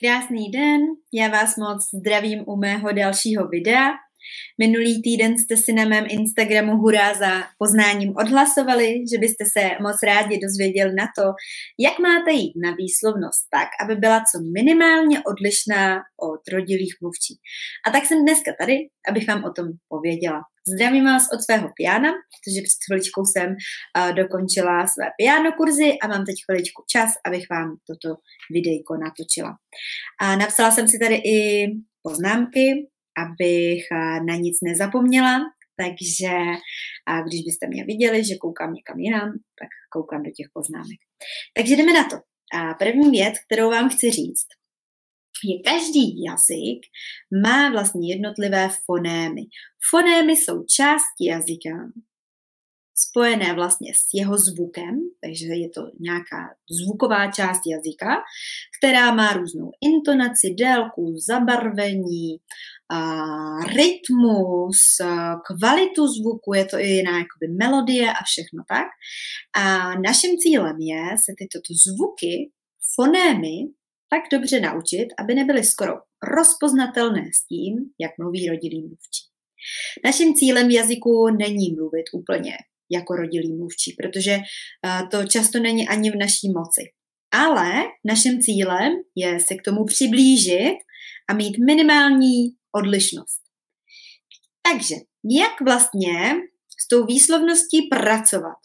Krásný den, já vás moc zdravím u mého dalšího videa. Minulý týden jste si na mém Instagramu hurá za poznáním odhlasovali, že byste se moc rádi dozvěděli na to, jak máte jít na výslovnost tak, aby byla co minimálně odlišná od rodilých mluvčí. A tak jsem dneska tady, abych vám o tom pověděla. Zdravím vás od svého piana, protože před chviličkou jsem uh, dokončila své piano kurzy a mám teď chviličku čas, abych vám toto videjko natočila. A napsala jsem si tady i poznámky, abych uh, na nic nezapomněla, takže a když byste mě viděli, že koukám někam jinam, tak koukám do těch poznámek. Takže jdeme na to. A první věc, kterou vám chci říct, je každý jazyk má vlastně jednotlivé fonémy. Fonémy jsou části jazyka, spojené vlastně s jeho zvukem, takže je to nějaká zvuková část jazyka, která má různou intonaci, délku, zabarvení, a rytmus, kvalitu zvuku, je to i jiná jakoby melodie a všechno tak. A naším cílem je se tyto zvuky, fonémy, tak dobře naučit, aby nebyly skoro rozpoznatelné s tím, jak mluví rodilý mluvčí. Naším cílem jazyku není mluvit úplně jako rodilý mluvčí, protože to často není ani v naší moci. Ale naším cílem je se k tomu přiblížit a mít minimální odlišnost. Takže jak vlastně s tou výslovností pracovat?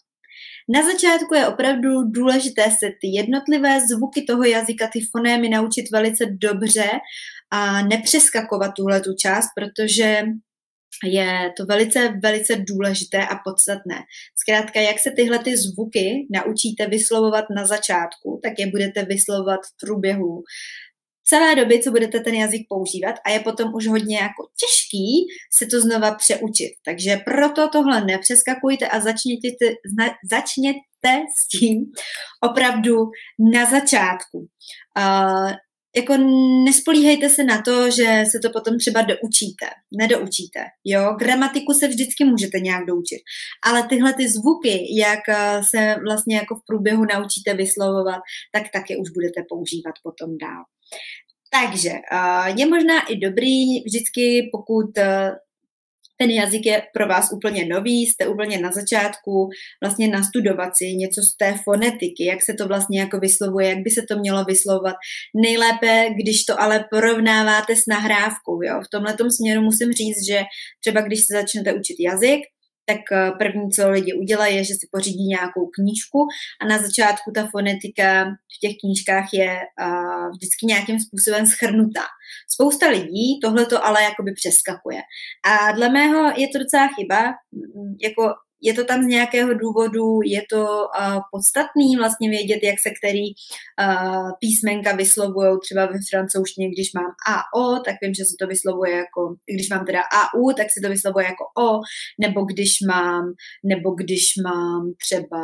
Na začátku je opravdu důležité se ty jednotlivé zvuky toho jazyka, ty fonémy naučit velice dobře a nepřeskakovat tuhle tu část, protože je to velice, velice důležité a podstatné. Zkrátka, jak se tyhle ty zvuky naučíte vyslovovat na začátku, tak je budete vyslovovat v průběhu celé doby, co budete ten jazyk používat a je potom už hodně jako těžký se to znova přeučit. Takže proto tohle nepřeskakujte a začněte, začněte s tím opravdu na začátku. Uh, jako nespolíhejte se na to, že se to potom třeba doučíte. Nedoučíte, jo. Gramatiku se vždycky můžete nějak doučit. Ale tyhle ty zvuky, jak se vlastně jako v průběhu naučíte vyslovovat, tak taky už budete používat potom dál. Takže je možná i dobrý vždycky, pokud e, ten jazyk je pro vás úplně nový, jste úplně na začátku, vlastně nastudovat si něco z té fonetiky, jak se to vlastně jako vyslovuje, jak by se to mělo vyslovovat. Nejlépe, když to ale porovnáváte s nahrávkou. Jo? V tomhle směru musím říct, že třeba když se začnete učit jazyk, tak eh, první, co lidi udělají, je, že si pořídí nějakou knížku a na začátku ta fonetika v těch knížkách je uh, vždycky nějakým způsobem schrnutá. Spousta lidí tohle to ale jakoby přeskakuje. A dle mého je to docela chyba, jako je to tam z nějakého důvodu, je to uh, podstatný vlastně vědět, jak se který uh, písmenka vyslovují třeba ve francouzštině, když mám AO, tak vím, že se to vyslovuje jako, když mám teda AU, tak se to vyslovuje jako O, nebo když mám, nebo když mám třeba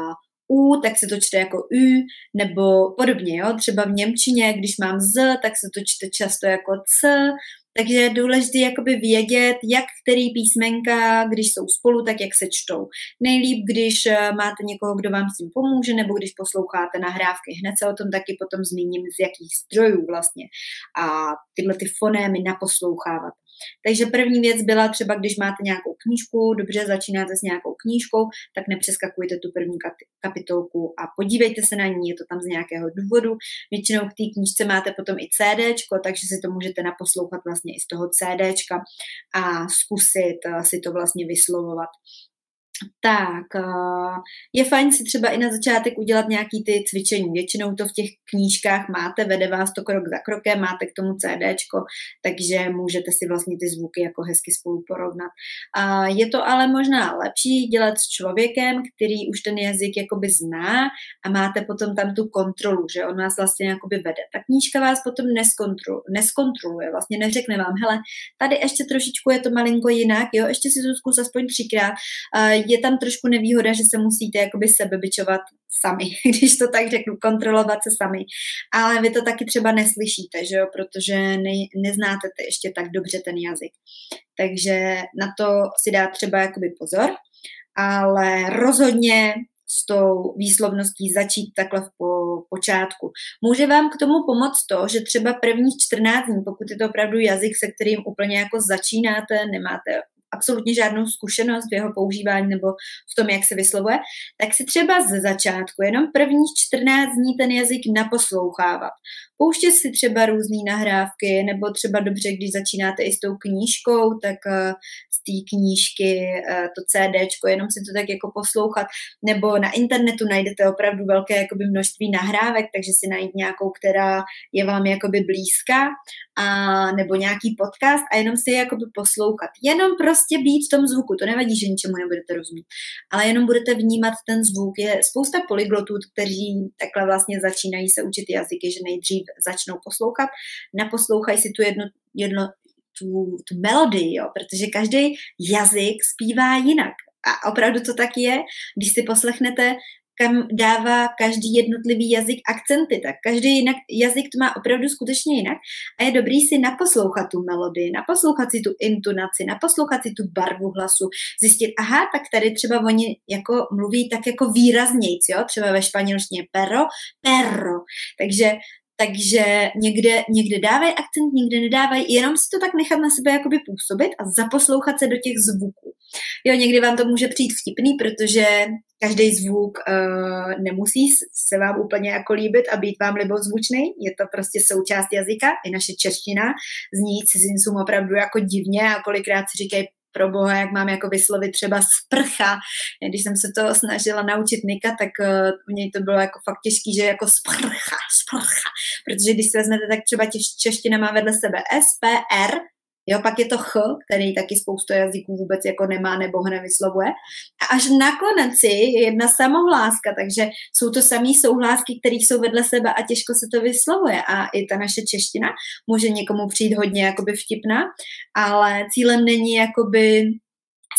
U, tak se to čte jako U, nebo podobně, jo. Třeba v Němčině, když mám Z, tak se to čte často jako C, takže je důležité jakoby vědět, jak který písmenka, když jsou spolu, tak jak se čtou. Nejlíp, když eh, máte někoho, kdo vám s tím pomůže, nebo když posloucháte nahrávky. Hned se o tom taky potom zmíním, z jakých zdrojů vlastně. A tyhle ty fonémy naposlouchávat. Takže první věc byla třeba, když máte nějakou knížku, dobře začínáte s nějakou knížkou, tak nepřeskakujte tu první kapitolku a podívejte se na ní, je to tam z nějakého důvodu. Většinou k té knížce máte potom i CD, takže si to můžete naposlouchat vlastně i z toho CD a zkusit eh, si to vlastně vyslovovat tak eh, je fajn si třeba i na začátek udělat nějaký ty cvičení. Většinou to v těch knížkách máte, vede vás to krok za krokem, máte k tomu CDčko, takže můžete si vlastně ty zvuky jako hezky spolu porovnat. Je to ale možná lepší dělat s člověkem, který už ten jazyk jakoby zná a máte potom tam tu kontrolu, že on vás vlastně jakoby vede. Ta knížka vás potom neskontroluje, neskontroluje vlastně neřekne vám, hele, tady ještě trošičku je to malinko jinak, jo, ještě si to zkus aspoň třikrát je tam trošku nevýhoda, že se musíte jakoby sebebičovat sami, když to tak řeknu, kontrolovat se sami. Ale vy to taky třeba neslyšíte, že jo, protože ne, neznáte ještě tak dobře ten jazyk. Takže na to si dá třeba jakoby pozor, ale rozhodně s tou výslovností začít takhle v po, počátku. Může vám k tomu pomoct to, že třeba prvních 14 dní, pokud je to opravdu jazyk, se kterým úplně jako začínáte, nemáte absolutně žádnou zkušenost v jeho používání nebo v tom, jak se vyslovuje, tak si třeba ze začátku jenom prvních 14 dní ten jazyk naposlouchávat. Pouštět si třeba různé nahrávky, nebo třeba dobře, když začínáte i s tou knížkou, tak eh, z té knížky eh, to CDčko, jenom si to tak jako poslouchat, nebo na internetu najdete opravdu velké jakoby množství nahrávek, takže si najít nějakou, která je vám jakoby blízká, a, nebo nějaký podcast a jenom si je jakoby poslouchat. Jenom prostě být v tom zvuku, to nevadí, že ničemu nebudete rozumět, ale jenom budete vnímat ten zvuk. Je spousta polyglotů, kteří takhle vlastně začínají se učit jazyky, že nejdřív začnou poslouchat, naposlouchají si tu jedno, jedno tu, tu melodii, jo, protože každý jazyk zpívá jinak. A opravdu to tak je, když si poslechnete kam dává každý jednotlivý jazyk akcenty, tak každý jinak, jazyk to má opravdu skutečně jinak. A je dobrý si naposlouchat tu melodii, naposlouchat si tu intonaci, naposlouchat si tu barvu hlasu, zjistit, aha, tak tady třeba oni jako mluví tak jako výraznějc, jo, třeba ve španělštině pero, perro, takže takže někde, někde dávají akcent, někde nedávají, jenom si to tak nechat na sebe jakoby působit a zaposlouchat se do těch zvuků. Jo, někdy vám to může přijít vtipný, protože každý zvuk uh, nemusí se vám úplně jako líbit a být vám libozvučný. Je to prostě součást jazyka. I naše čeština zní cizincům opravdu jako divně a kolikrát si říkají, pro boha, jak mám jako vyslovit třeba sprcha. Když jsem se to snažila naučit Nika, tak uh, u něj to bylo jako fakt těžký, že jako sprcha, sprcha. Protože když si vezmete, tak třeba čeština má vedle sebe S, P, R, Jo, pak je to ch, který taky spoustu jazyků vůbec jako nemá nebo ho nevyslovuje. A až na konci je jedna samohláska, takže jsou to samý souhlásky, které jsou vedle sebe a těžko se to vyslovuje. A i ta naše čeština může někomu přijít hodně jakoby vtipná, ale cílem není jakoby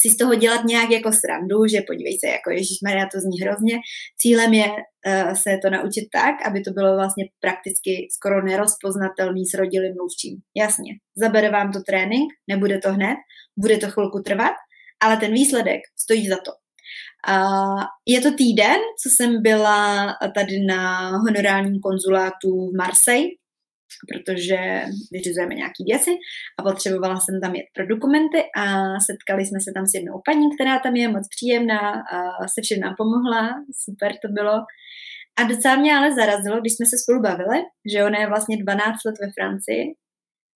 si z toho dělat nějak jako srandu, že podívej se, jako Ježíš Maria, to zní hrozně. Cílem je uh, se to naučit tak, aby to bylo vlastně prakticky skoro nerozpoznatelný s rodilým mluvčím. Jasně, zabere vám to trénink, nebude to hned, bude to chvilku trvat, ale ten výsledek stojí za to. Uh, je to týden, co jsem byla tady na honorálním konzulátu v Marseille, protože vyřizujeme nějaké věci a potřebovala jsem tam jet pro dokumenty a setkali jsme se tam s jednou paní, která tam je moc příjemná a se všem nám pomohla, super to bylo. A docela mě ale zarazilo, když jsme se spolu bavili, že ona je vlastně 12 let ve Francii,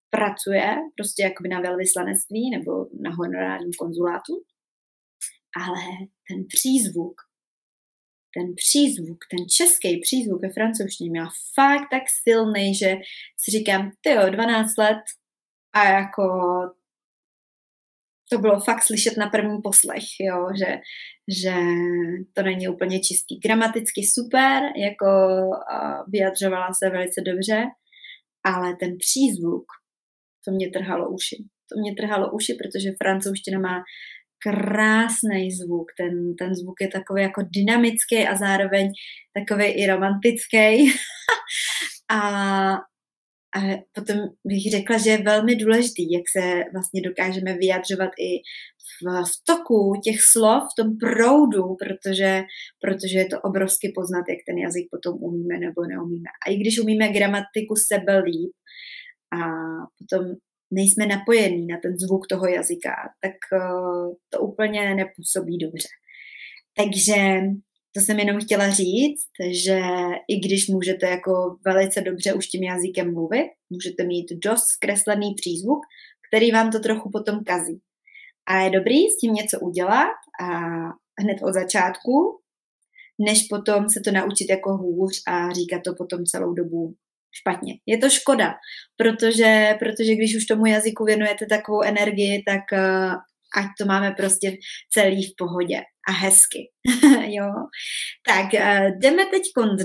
pracuje prostě jakoby na velvyslanectví nebo na honorárním konzulátu, ale ten přízvuk ten přízvuk, ten český přízvuk ve francouzštině měla fakt tak silný, že si říkám, ty jo, 12 let a jako to bylo fakt slyšet na první poslech, jo, že, že to není úplně čistý. Gramaticky super, jako vyjadřovala se velice dobře, ale ten přízvuk, to mě trhalo uši. To mě trhalo uši, protože francouzština má krásný zvuk. Ten, ten zvuk je takový jako dynamický a zároveň takový i romantický. a, a potom bych řekla, že je velmi důležitý, jak se vlastně dokážeme vyjadřovat i v, v toku těch slov, v tom proudu, protože, protože je to obrovsky poznat, jak ten jazyk potom umíme nebo neumíme. A i když umíme gramatiku sebe líp, a potom nejsme napojení na ten zvuk toho jazyka, tak uh, to úplně nepůsobí dobře. Takže to jsem jenom chtěla říct, že i když můžete jako velice dobře už tím jazykem mluvit, můžete mít dost zkreslený přízvuk, který vám to trochu potom kazí. A je dobrý s tím něco udělat a hned od začátku, než potom se to naučit jako hůř a říkat to potom celou dobu špatně. Je to škoda, protože, protože když už tomu jazyku věnujete takovou energii, tak uh, ať to máme prostě celý v pohodě a hezky. jo. Tak uh, jdeme teď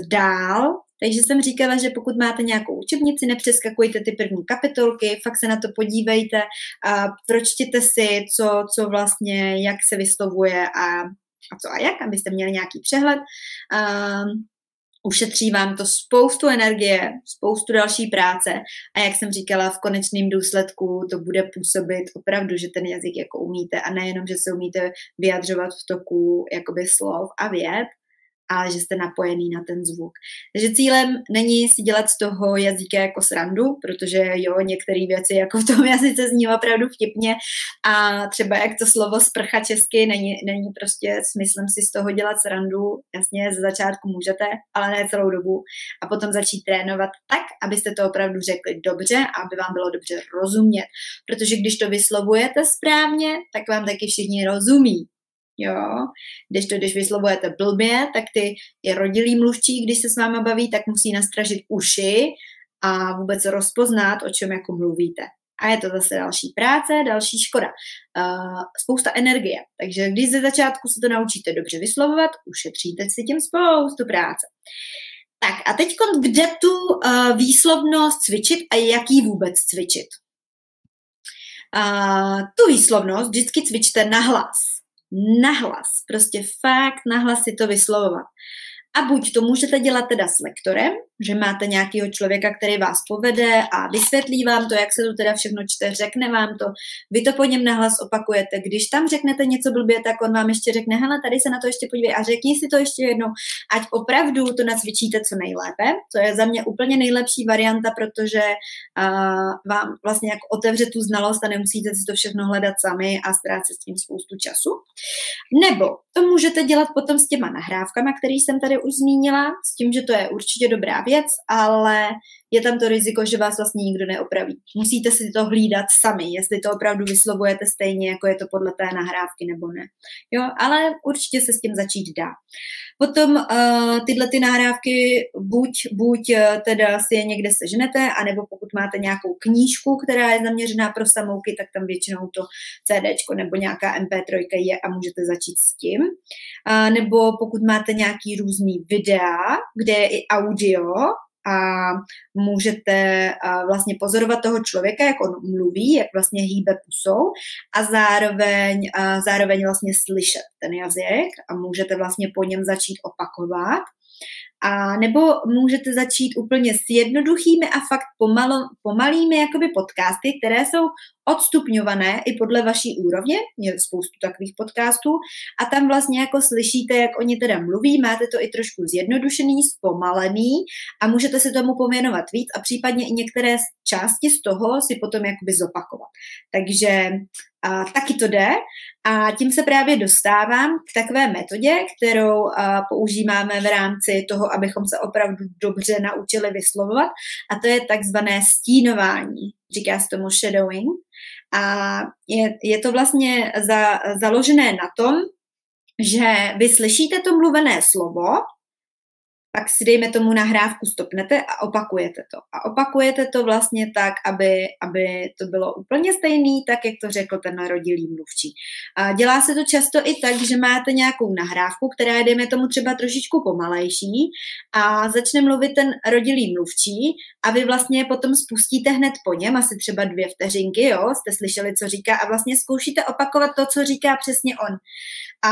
dál. Takže jsem říkala, že pokud máte nějakou učebnici, nepřeskakujte ty první kapitolky, fakt se na to podívejte a pročtěte si, co, co vlastně, jak se vyslovuje a, a co a jak, abyste měli nějaký přehled. Uh, ušetří vám to spoustu energie, spoustu další práce a jak jsem říkala, v konečném důsledku to bude působit opravdu, že ten jazyk jako umíte a nejenom, že se umíte vyjadřovat v toku jakoby slov a věd, ale že jste napojený na ten zvuk. Takže cílem není si dělat z toho jazyka jako srandu, protože jo, některé věci jako v tom jazyce zní opravdu vtipně a třeba jak to slovo sprcha česky není, není prostě smyslem si z toho dělat srandu, jasně ze začátku můžete, ale ne celou dobu a potom začít trénovat tak, abyste to opravdu řekli dobře a aby vám bylo dobře rozumět, protože když to vyslovujete správně, tak vám taky všichni rozumí. Jo, když to, když vyslovujete blbě, tak ty je rodilý mluvčí, když se s váma baví, tak musí nastražit uši a vůbec rozpoznat, o čem jako mluvíte. A je to zase další práce, další škoda. Uh, spousta energie. Takže když ze začátku se to naučíte dobře vyslovovat, ušetříte si tím spoustu práce. Tak a teď kde tu uh, výslovnost cvičit a jak ji vůbec cvičit? Uh, tu výslovnost vždycky cvičte na hlas nahlas, prostě fakt nahlas si to vyslovovat. A buď to můžete dělat teda s lektorem, že máte nějakého člověka, který vás povede a vysvětlí vám to, jak se to teda všechno čte, řekne vám to, vy to po něm nahlas opakujete. Když tam řeknete něco blbě, tak on vám ještě řekne, hele, tady se na to ještě podívej a řekni si to ještě jednou, ať opravdu to nacvičíte co nejlépe. To je za mě úplně nejlepší varianta, protože uh, vám vlastně jako otevře tu znalost a nemusíte si to všechno hledat sami a ztrácet s tím spoustu času. Nebo to můžete dělat potom s těma nahrávkama, které jsem tady už zmínila, s tím, že to je určitě dobrá věc, ale je tam to riziko, že vás vlastně nikdo neopraví. Musíte si to hlídat sami, jestli to opravdu vyslovujete stejně, jako je to podle té nahrávky nebo ne. Jo, ale určitě se s tím začít dá. Potom uh, tyhle ty nahrávky buď, buď uh, teda si je někde seženete, anebo pokud máte nějakou knížku, která je zaměřená pro samouky, tak tam většinou to CD nebo nějaká MP3 je a můžete začít s tím. Uh, nebo pokud máte nějaký různý videa, kde je i audio, a můžete vlastně pozorovat toho člověka, jak on mluví, jak vlastně hýbe pusou a zároveň, a zároveň vlastně slyšet ten jazyk a můžete vlastně po něm začít opakovat. A nebo můžete začít úplně s jednoduchými a fakt pomalo, pomalými jakoby podcasty, které jsou odstupňované i podle vaší úrovně, je spoustu takových podcastů, a tam vlastně jako slyšíte, jak oni teda mluví, máte to i trošku zjednodušený, zpomalený a můžete se tomu poměnovat víc a případně i některé části z toho si potom jakoby zopakovat. Takže a, taky to jde a tím se právě dostávám k takové metodě, kterou používáme v rámci toho, abychom se opravdu dobře naučili vyslovovat a to je takzvané stínování. Říká se tomu shadowing. A je, je to vlastně za, založené na tom, že vy slyšíte to mluvené slovo pak si dejme tomu nahrávku stopnete a opakujete to. A opakujete to vlastně tak, aby, aby to bylo úplně stejný, tak jak to řekl ten narodilý mluvčí. A dělá se to často i tak, že máte nějakou nahrávku, která je, dejme tomu třeba trošičku pomalejší a začne mluvit ten rodilý mluvčí a vy vlastně potom spustíte hned po něm, asi třeba dvě vteřinky, jo, jste slyšeli, co říká a vlastně zkoušíte opakovat to, co říká přesně on.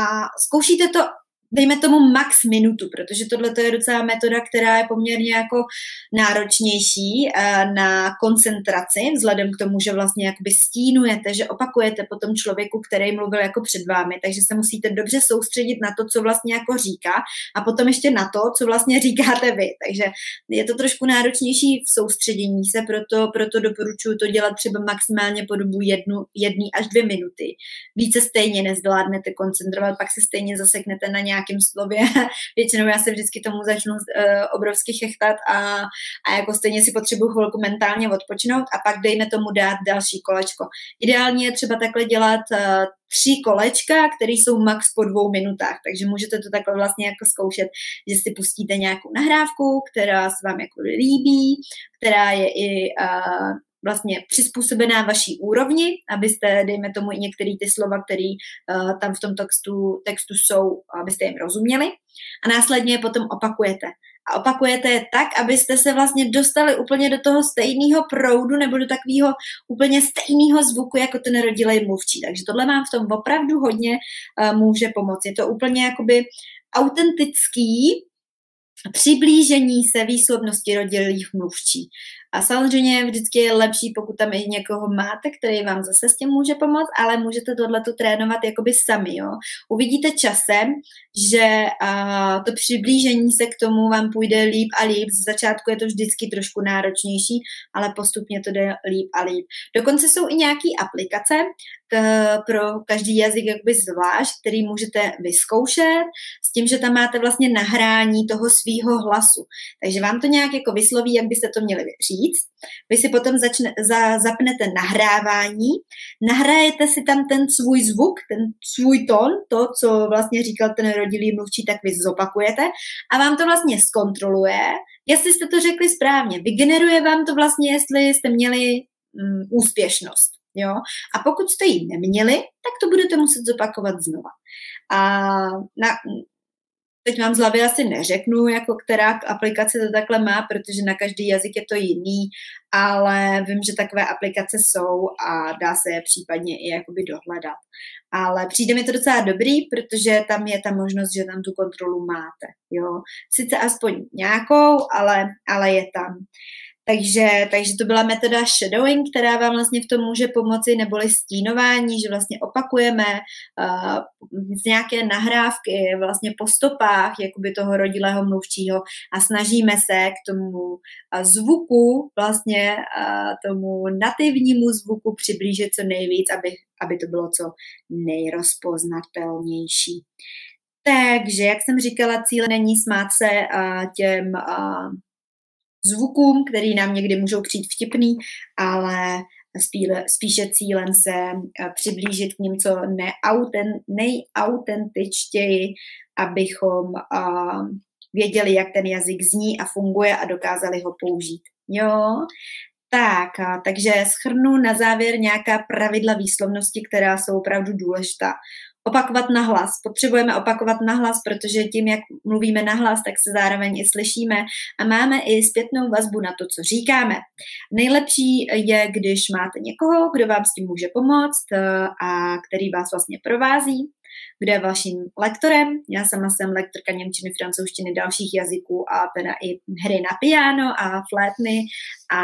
A zkoušíte to dejme tomu max minutu, protože tohle je docela metoda, která je poměrně jako náročnější eh, na koncentraci, vzhledem k tomu, že vlastně jakoby stínujete, že opakujete po tom člověku, který mluvil jako před vámi, takže se musíte dobře soustředit na to, co vlastně jako říká a potom ještě na to, co vlastně říkáte vy. Takže je to trošku náročnější v soustředění se, proto, proto doporučuji to dělat třeba maximálně po dobu jednu, jedný až dvě minuty. Více stejně nezvládnete koncentrovat, pak se stejně zaseknete na nějak nějakém slově. Většinou já se vždycky tomu začnu uh, obrovsky chechtat a, a jako stejně si potřebuju chvilku mentálně odpočinout a pak dejme tomu dát další kolečko. Ideálně je třeba takhle dělat uh, tři kolečka, které jsou max po dvou minutách, takže můžete to takhle vlastně jako zkoušet, že si pustíte nějakou nahrávku, která se vám jako líbí, která je i uh, vlastně přizpůsobená vaší úrovni, abyste, dejme tomu, i některé ty slova, které uh, tam v tom textu, textu jsou, abyste jim rozuměli. A následně je potom opakujete. A opakujete je tak, abyste se vlastně dostali úplně do toho stejného proudu nebo do takového úplně stejného zvuku, jako ten rodilej mluvčí. Takže tohle vám v tom opravdu hodně uh, může pomoci. Je to úplně jakoby autentický přiblížení se výslovnosti rodilých mluvčí. A samozřejmě vždycky je lepší, pokud tam i někoho máte, který vám zase s tím může pomoct, ale můžete tohleto trénovat jakoby sami, jo. Uvidíte časem, že a, to přiblížení se k tomu vám půjde líp a líp. Z začátku je to vždycky trošku náročnější, ale postupně to jde líp a líp. Dokonce jsou i nějaké aplikace k, pro každý jazyk jakoby zvlášť, který můžete vyzkoušet s tím, že tam máte vlastně nahrání toho svýho hlasu. Takže vám to nějak jako vysloví, jak byste to měli říct. Vy si potom začne, za, zapnete nahrávání, nahrajete si tam ten svůj zvuk, ten svůj tón, to, co vlastně říkal ten rodilý mluvčí, tak vy zopakujete a vám to vlastně zkontroluje, jestli jste to řekli správně. Vygeneruje vám to vlastně, jestli jste měli mm, úspěšnost. Jo? A pokud jste ji neměli, tak to budete muset zopakovat znova. A na, teď vám z hlavy asi neřeknu, jako která aplikace to takhle má, protože na každý jazyk je to jiný, ale vím, že takové aplikace jsou a dá se je případně i jakoby dohledat. Ale přijde mi to docela dobrý, protože tam je ta možnost, že tam tu kontrolu máte. Jo? Sice aspoň nějakou, ale, ale je tam. Takže, takže to byla metoda shadowing, která vám vlastně v tom může pomoci, neboli stínování, že vlastně opakujeme uh, z nějaké nahrávky vlastně po stopách jakoby toho rodilého mluvčího a snažíme se k tomu uh, zvuku, vlastně uh, tomu nativnímu zvuku přiblížit co nejvíc, aby, aby to bylo co nejrozpoznatelnější. Takže, jak jsem říkala, cíl není smát se uh, těm uh, zvukům, který nám někdy můžou přijít vtipný, ale spíše cílem se eh, přiblížit k ním co neauten, nejautentičtěji, abychom uh, věděli, jak ten jazyk zní a funguje a dokázali ho použít. Jo? Tak, takže schrnu na závěr nějaká pravidla výslovnosti, která jsou opravdu důležitá opakovat nahlas. Potřebujeme opakovat nahlas, protože tím, jak mluvíme nahlas, tak se zároveň i slyšíme a máme i zpětnou vazbu na to, co říkáme. Nejlepší je, když máte někoho, kdo vám s tím může pomoct eh, a který vás vlastně provází kdo je vaším lektorem. Já sama jsem lektorka Němčiny, francouzštiny, dalších jazyků a teda i hry na piano a flétny a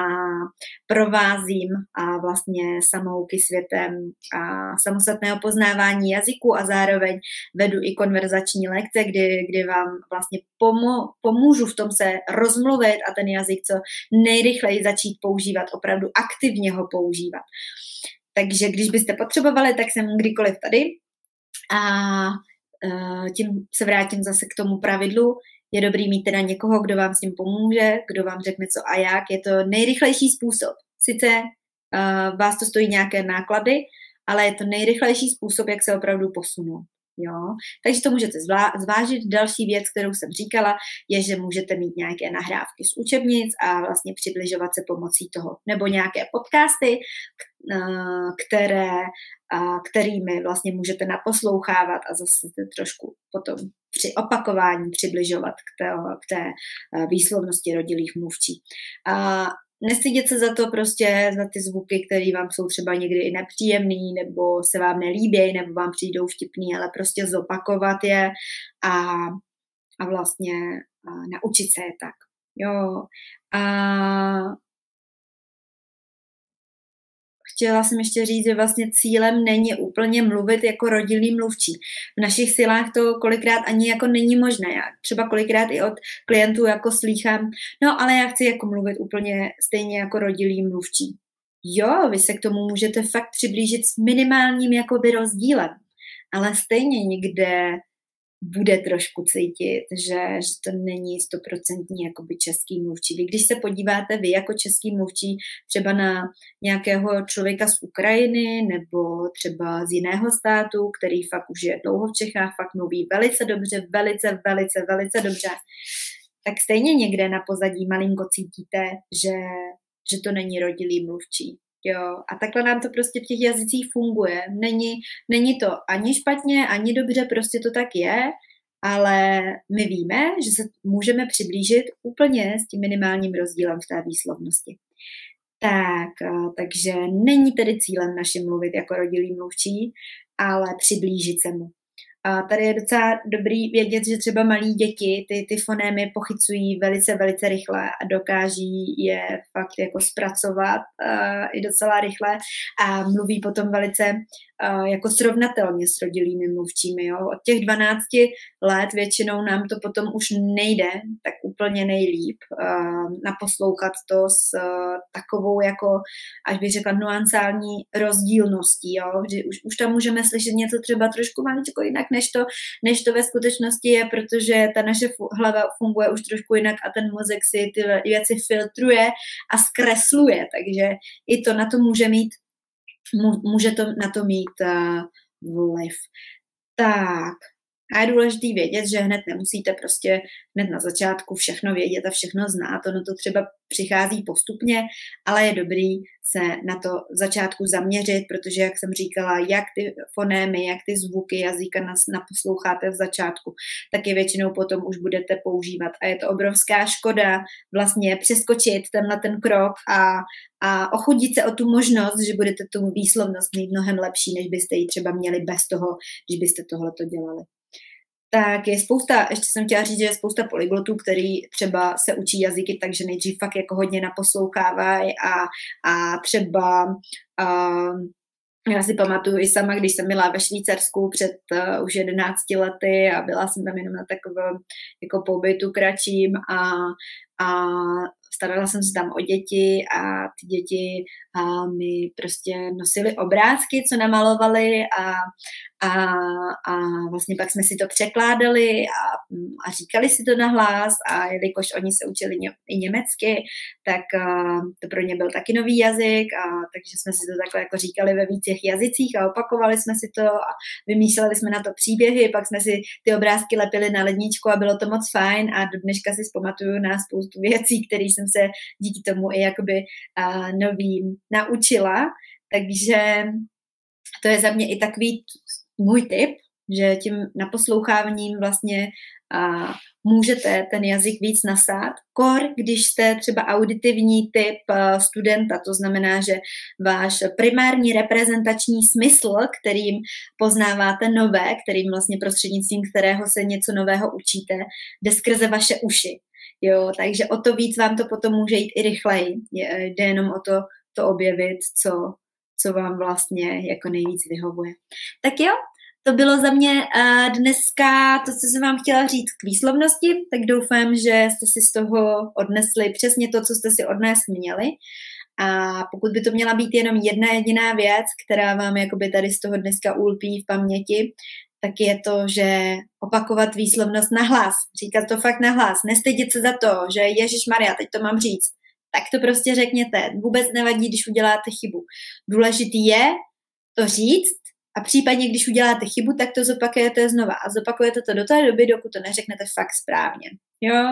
provázím a vlastně samouky světem a samostatného poznávání jazyku a zároveň vedu i konverzační lekce, kdy, kdy vám vlastně pomo, pomůžu v tom se rozmluvit a ten jazyk co nejrychleji začít používat, opravdu aktivně ho používat. Takže když byste potřebovali, tak jsem kdykoliv tady a uh, tím se vrátím zase k tomu pravidlu. Je dobrý mít teda někoho, kdo vám s tím pomůže, kdo vám řekne co a jak. Je to nejrychlejší způsob. Sice uh, vás to stojí nějaké náklady, ale je to nejrychlejší způsob, jak se opravdu posunout. Jo? Takže to můžete zvážit. Další věc, kterou jsem říkala, je, že můžete mít nějaké nahrávky z učebnic a vlastně přibližovat se pomocí toho. Nebo nějaké podcasty, které, kterými vlastně můžete naposlouchávat a zase trošku potom při opakování přibližovat k té, k té výslovnosti rodilých mluvčí. Nestydět se za to prostě, za ty zvuky, které vám jsou třeba někdy i nepříjemný, nebo se vám nelíbí, nebo vám přijdou vtipný, ale prostě zopakovat je a, a vlastně a naučit se je tak. Jo. A chtěla jsem ještě říct, že vlastně cílem není úplně mluvit jako rodilý mluvčí. V našich silách to kolikrát ani jako není možné. Já třeba kolikrát i od klientů jako slýchám, no ale já chci jako mluvit úplně stejně jako rodilý mluvčí. Jo, vy se k tomu můžete fakt přiblížit s minimálním jakoby rozdílem, ale stejně někde bude trošku cítit, že, že to není stoprocentní jakoby český mluvčí. Vy když se podíváte vy jako český mluvčí třeba na nějakého člověka z Ukrajiny nebo třeba z jiného státu, který fakt už je dlouho v Čechách, fakt mluví velice dobře, velice, velice, velice dobře, tak stejně někde na pozadí malinko cítíte, že, že to není rodilý mluvčí. Jo, a takhle nám to prostě v těch jazycích funguje. Není, není to ani špatně, ani dobře, prostě to tak je, ale my víme, že se můžeme přiblížit úplně s tím minimálním rozdílem v té výslovnosti. Tak, takže není tedy cílem našim mluvit jako rodilý mluvčí, ale přiblížit se mu. A tady je docela dobrý vědět, že třeba malí děti ty, ty fonémy pochycují velice, velice rychle a dokáží je fakt jako zpracovat uh, i docela rychle a mluví potom velice uh, jako srovnatelně s rodilými mluvčími. Jo. Od těch 12 let většinou nám to potom už nejde tak úplně nejlíp uh, naposlouchat to s uh, takovou jako, až bych řekla, nuancální rozdílností, jo. Že už, už tam můžeme slyšet něco třeba trošku maličko jinak, než to, než to ve skutečnosti je, protože ta naše hlava funguje už trošku jinak a ten mozek si ty věci filtruje a zkresluje, takže i to na to může mít může to na to mít uh, vliv. Tak, a je důležité vědět, že hned nemusíte prostě hned na začátku všechno vědět a všechno znát. Ono to třeba přichází postupně, ale je dobrý se na to začátku zaměřit, protože, jak jsem říkala, jak ty fonémy, jak ty zvuky jazyka naposloucháte v začátku, tak je většinou potom už budete používat. A je to obrovská škoda vlastně přeskočit tenhle ten krok a, a ochudit se o tu možnost, že budete tu výslovnost mít mnohem lepší, než byste ji třeba měli bez toho, když byste tohleto dělali tak je spousta, ještě jsem chtěla říct, že je spousta polyglotů, který třeba se učí jazyky, takže nejdřív fakt jako hodně naposlouchávají a, a třeba uh, já si pamatuju i sama, když jsem byla ve Švýcarsku před uh, už 11 lety a byla jsem tam jenom na takovém jako pobytu kratším a, a starala jsem se tam o děti a ty děti a mi prostě nosili obrázky, co namalovali a, a, a vlastně pak jsme si to překládali a, a říkali si to nahlas a jelikož oni se učili ně, i německy, tak a, to pro ně byl taky nový jazyk a takže jsme si to takhle jako říkali ve vícech jazycích a opakovali jsme si to a vymýšleli jsme na to příběhy, pak jsme si ty obrázky lepili na ledničku a bylo to moc fajn a do dneška si zpamatuju na spoustu věcí, které jsem se díky tomu i jakoby a, novým naučila, takže to je za mě i takový můj tip, že tím naposloucháváním vlastně a můžete ten jazyk víc nasát. Kor, když jste třeba auditivní typ studenta, to znamená, že váš primární reprezentační smysl, kterým poznáváte nové, kterým vlastně prostřednictvím kterého se něco nového učíte, jde skrze vaše uši. Jo, takže o to víc vám to potom může jít i rychleji. Jde jenom o to, to objevit, co, co vám vlastně jako nejvíc vyhovuje. Tak jo, to bylo za mě uh, dneska to, co jsem vám chtěla říct k výslovnosti, tak doufám, že jste si z toho odnesli přesně to, co jste si odnést měli. A pokud by to měla být jenom jedna jediná věc, která vám jakoby tady z toho dneska ulpí v paměti, tak je to, že opakovat výslovnost na hlas, říkat to fakt na hlas, nestydět se za to, že Ježíš Maria, teď to mám říct, tak to prostě řekněte. Vůbec nevadí, když uděláte chybu. Důležitý je to říct a případně, když uděláte chybu, tak to zopakujete znova a zopakujete to do té doby, dokud to neřeknete fakt správně. Jo?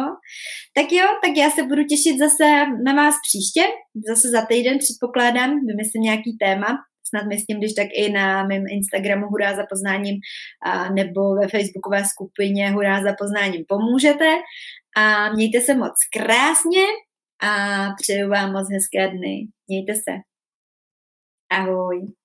Tak jo, tak já se budu těšit zase na vás příště, zase za týden předpokládám, vymyslím nějaký téma, snad myslím, když tak i na mém Instagramu Hurá za poznáním a, nebo ve facebookové skupině Hurá za poznáním pomůžete a mějte se moc krásně a přeju vám moc hezké dny. Mějte se. Ahoj.